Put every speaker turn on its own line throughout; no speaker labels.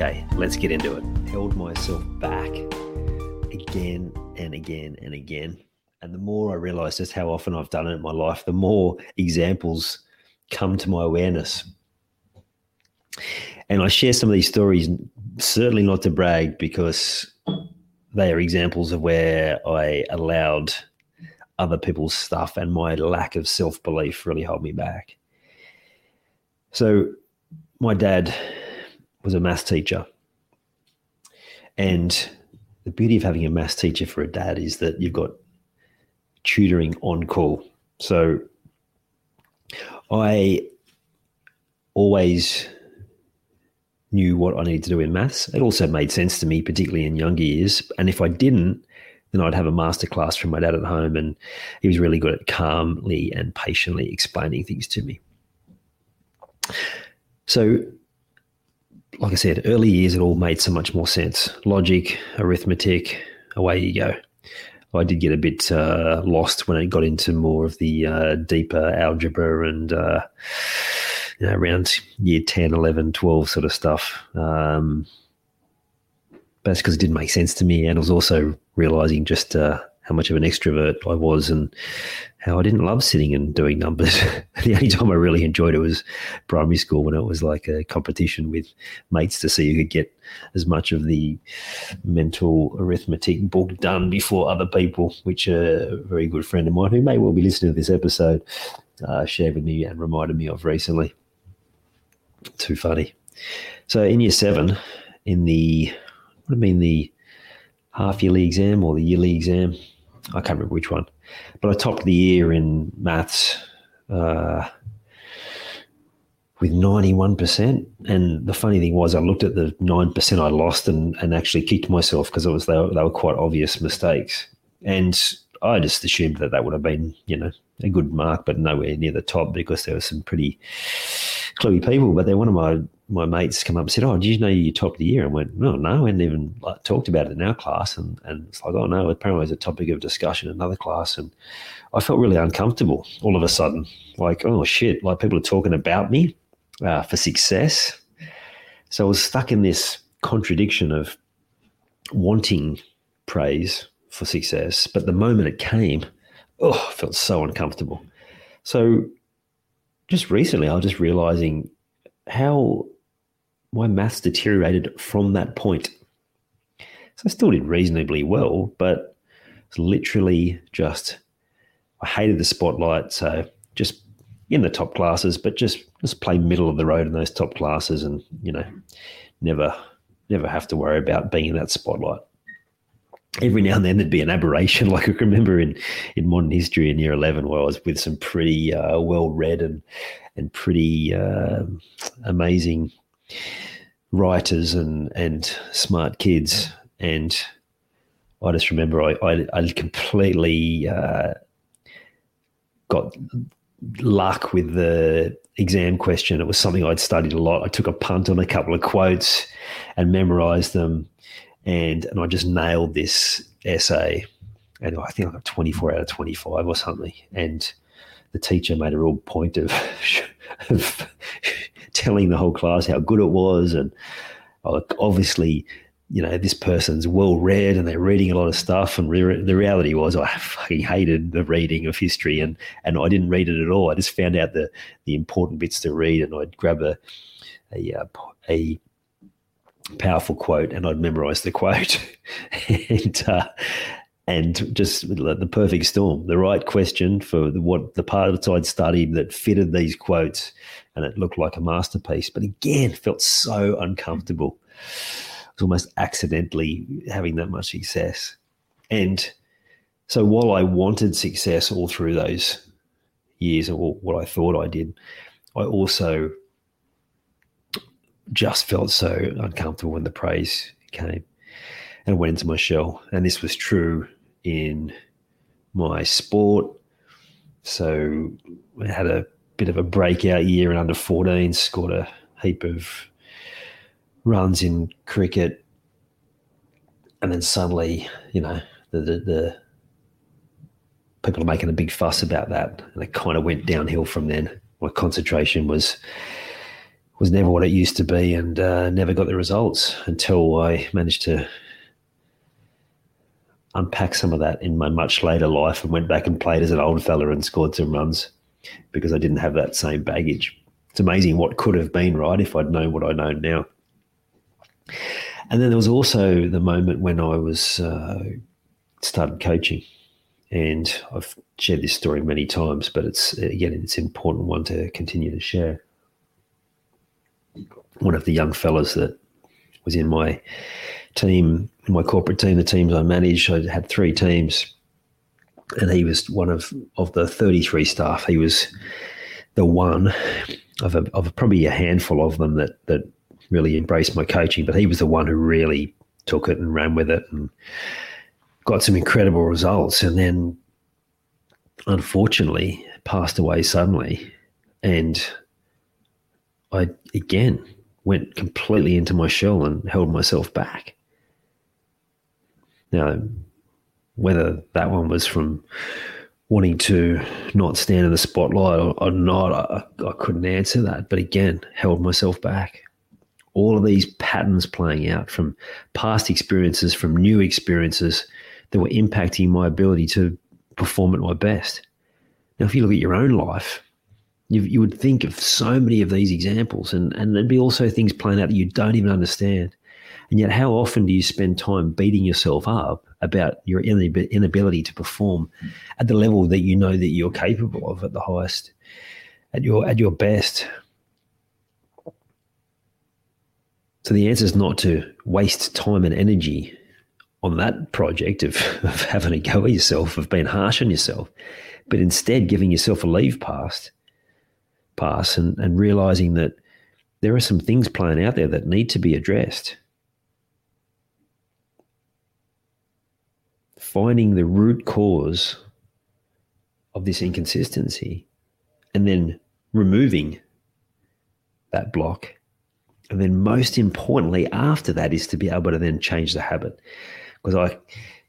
Okay, let's get into it. Held myself back again and again and again. And the more I realize just how often I've done it in my life, the more examples come to my awareness. And I share some of these stories, certainly not to brag, because they are examples of where I allowed other people's stuff and my lack of self belief really hold me back. So, my dad was a maths teacher. And the beauty of having a maths teacher for a dad is that you've got tutoring on call. So, I always knew what I needed to do in maths. It also made sense to me, particularly in younger years. And if I didn't, then I'd have a masterclass from my dad at home, and he was really good at calmly and patiently explaining things to me. So, like I said, early years it all made so much more sense. Logic, arithmetic, away you go. I did get a bit uh, lost when it got into more of the uh, deeper algebra and uh, you know, around year 10, 11, 12 sort of stuff. Um, but that's because it didn't make sense to me. And I was also realizing just uh, how much of an extrovert I was and how I didn't love sitting and doing numbers. the only time I really enjoyed it was primary school when it was like a competition with mates to see who could get as much of the mental arithmetic book done before other people, which a very good friend of mine who may well be listening to this episode uh, shared with me and reminded me of recently. Too funny. So in year seven, in the would have been the half yearly exam or the yearly exam. I can't remember which one, but I topped the year in maths uh, with 91%. And the funny thing was, I looked at the 9% I lost and, and actually kicked myself because it was they were, they were quite obvious mistakes. And I just assumed that that would have been, you know, a good mark, but nowhere near the top because there were some pretty cluey people. But then one of my my mates come up and said, "Oh, did you know you topped the year?" And went, "No, no, I hadn't even like, talked about it in our class." And and it's like, "Oh no, apparently it was a topic of discussion in another class." And I felt really uncomfortable all of a sudden, like, "Oh shit!" Like people are talking about me uh, for success. So I was stuck in this contradiction of wanting praise for success, but the moment it came, oh, I felt so uncomfortable. So just recently, I was just realizing how my maths deteriorated from that point. So I still did reasonably well, but it's literally just I hated the spotlight. So just in the top classes, but just just play middle of the road in those top classes, and you know, never never have to worry about being in that spotlight. Every now and then there'd be an aberration, like I remember in in modern history in year eleven, where I was with some pretty uh, well read and and pretty uh, amazing writers and and smart kids, and I just remember I I, I completely uh, got luck with the exam question. It was something I'd studied a lot. I took a punt on a couple of quotes and memorized them, and and I just nailed this essay. And I think I got 24 out of 25 or something. And the teacher made a real point of, of telling the whole class how good it was, and obviously, you know, this person's well read and they're reading a lot of stuff. And re- the reality was, I fucking hated the reading of history, and and I didn't read it at all. I just found out the the important bits to read, and I'd grab a a uh, a powerful quote, and I'd memorize the quote, and uh, and just the perfect storm, the right question for what the parts I'd studied that fitted these quotes, and it looked like a masterpiece. But again, felt so uncomfortable. It was almost accidentally having that much success, and so while I wanted success all through those years, or what I thought I did, I also just felt so uncomfortable when the praise came and went into my shell. And this was true in my sport. So I had a bit of a breakout year in under 14, scored a heap of runs in cricket. And then suddenly, you know, the, the, the people are making a big fuss about that. And it kind of went downhill from then. My concentration was was never what it used to be and uh, never got the results until I managed to unpack some of that in my much later life and went back and played as an old fella and scored some runs because I didn't have that same baggage. It's amazing what could have been, right, if I'd known what I know now. And then there was also the moment when I was uh, started coaching, and I've shared this story many times, but it's again it's an important one to continue to share. One of the young fellas that was in my team, my corporate team, the teams I managed, I had three teams, and he was one of of the thirty three staff. He was the one of a, of probably a handful of them that that really embraced my coaching, but he was the one who really took it and ran with it and got some incredible results. And then, unfortunately, passed away suddenly, and I again went completely into my shell and held myself back. Now, whether that one was from wanting to not stand in the spotlight or, not, I, I couldn't answer that. But again, held myself back. All of these patterns playing out from past experiences, from new experiences that were impacting my ability to perform at my best. Now, if you look at your own life, you, you would think of so many of these examples, and, and there'd be also things playing out that you don't even understand. And yet, how often do you spend time beating yourself up about your inability to perform at the level that you know that you're capable of at the highest, at your at your best? So the answer is not to waste time and energy on that project of, of having a go at yourself, of being harsh on yourself, but instead giving yourself a leave pass, pass and, and realizing that there are some things playing out there that need to be addressed. Finding the root cause of this inconsistency and then removing that block. And then, most importantly, after that, is to be able to then change the habit. Because I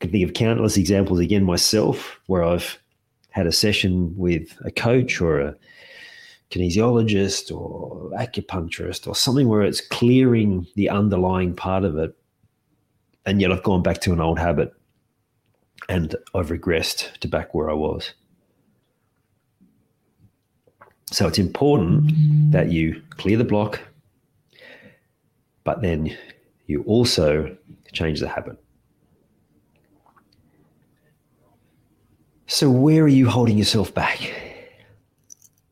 can think of countless examples again myself where I've had a session with a coach or a kinesiologist or acupuncturist or something where it's clearing the underlying part of it. And yet I've gone back to an old habit and I've regressed to back where I was. So it's important that you clear the block, but then you also change the habit. So, where are you holding yourself back?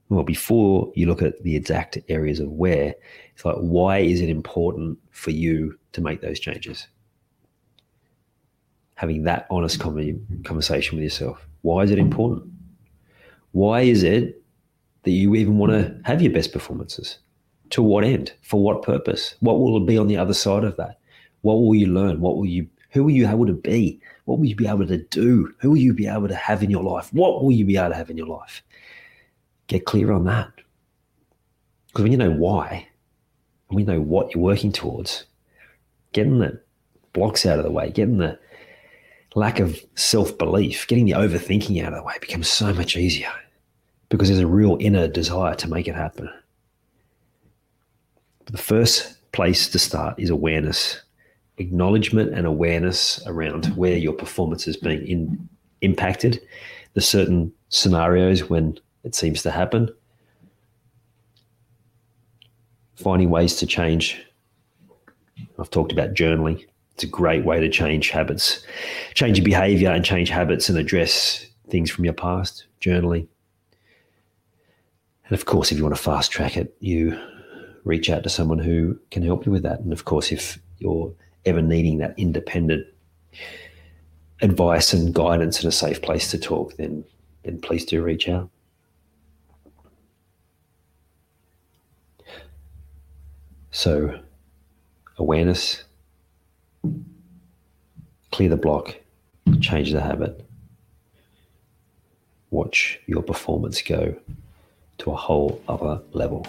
Well, before you look at the exact areas of where, it's like, why is it important for you to make those changes? Having that honest conversation with yourself. Why is it important? Why is it that you even want to have your best performances? To what end? For what purpose? What will it be on the other side of that? What will you learn? What will you? Who will you able to be? What will you be able to do? Who will you be able to have in your life? What will you be able to have in your life? Get clear on that. Because when you know why, and we know what you're working towards, getting the blocks out of the way, getting the lack of self belief, getting the overthinking out of the way becomes so much easier because there's a real inner desire to make it happen. The first place to start is awareness, acknowledgement and awareness around where your performance is being in, impacted, the certain scenarios when it seems to happen, finding ways to change I've talked about journaling. It's a great way to change habits, change your behavior and change habits and address things from your past, journaling. And of course, if you want to fast track it, you reach out to someone who can help you with that. And of course, if you're ever needing that independent advice and guidance and a safe place to talk, then then please do reach out. So, awareness, clear the block, change the habit, watch your performance go to a whole other level.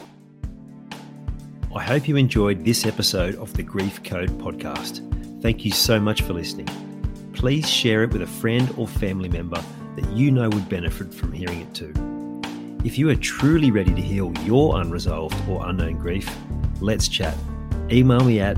I hope you enjoyed this episode of the Grief Code podcast. Thank you so much for listening. Please share it with a friend or family member that you know would benefit from hearing it too. If you are truly ready to heal your unresolved or unknown grief, let's chat. Email me at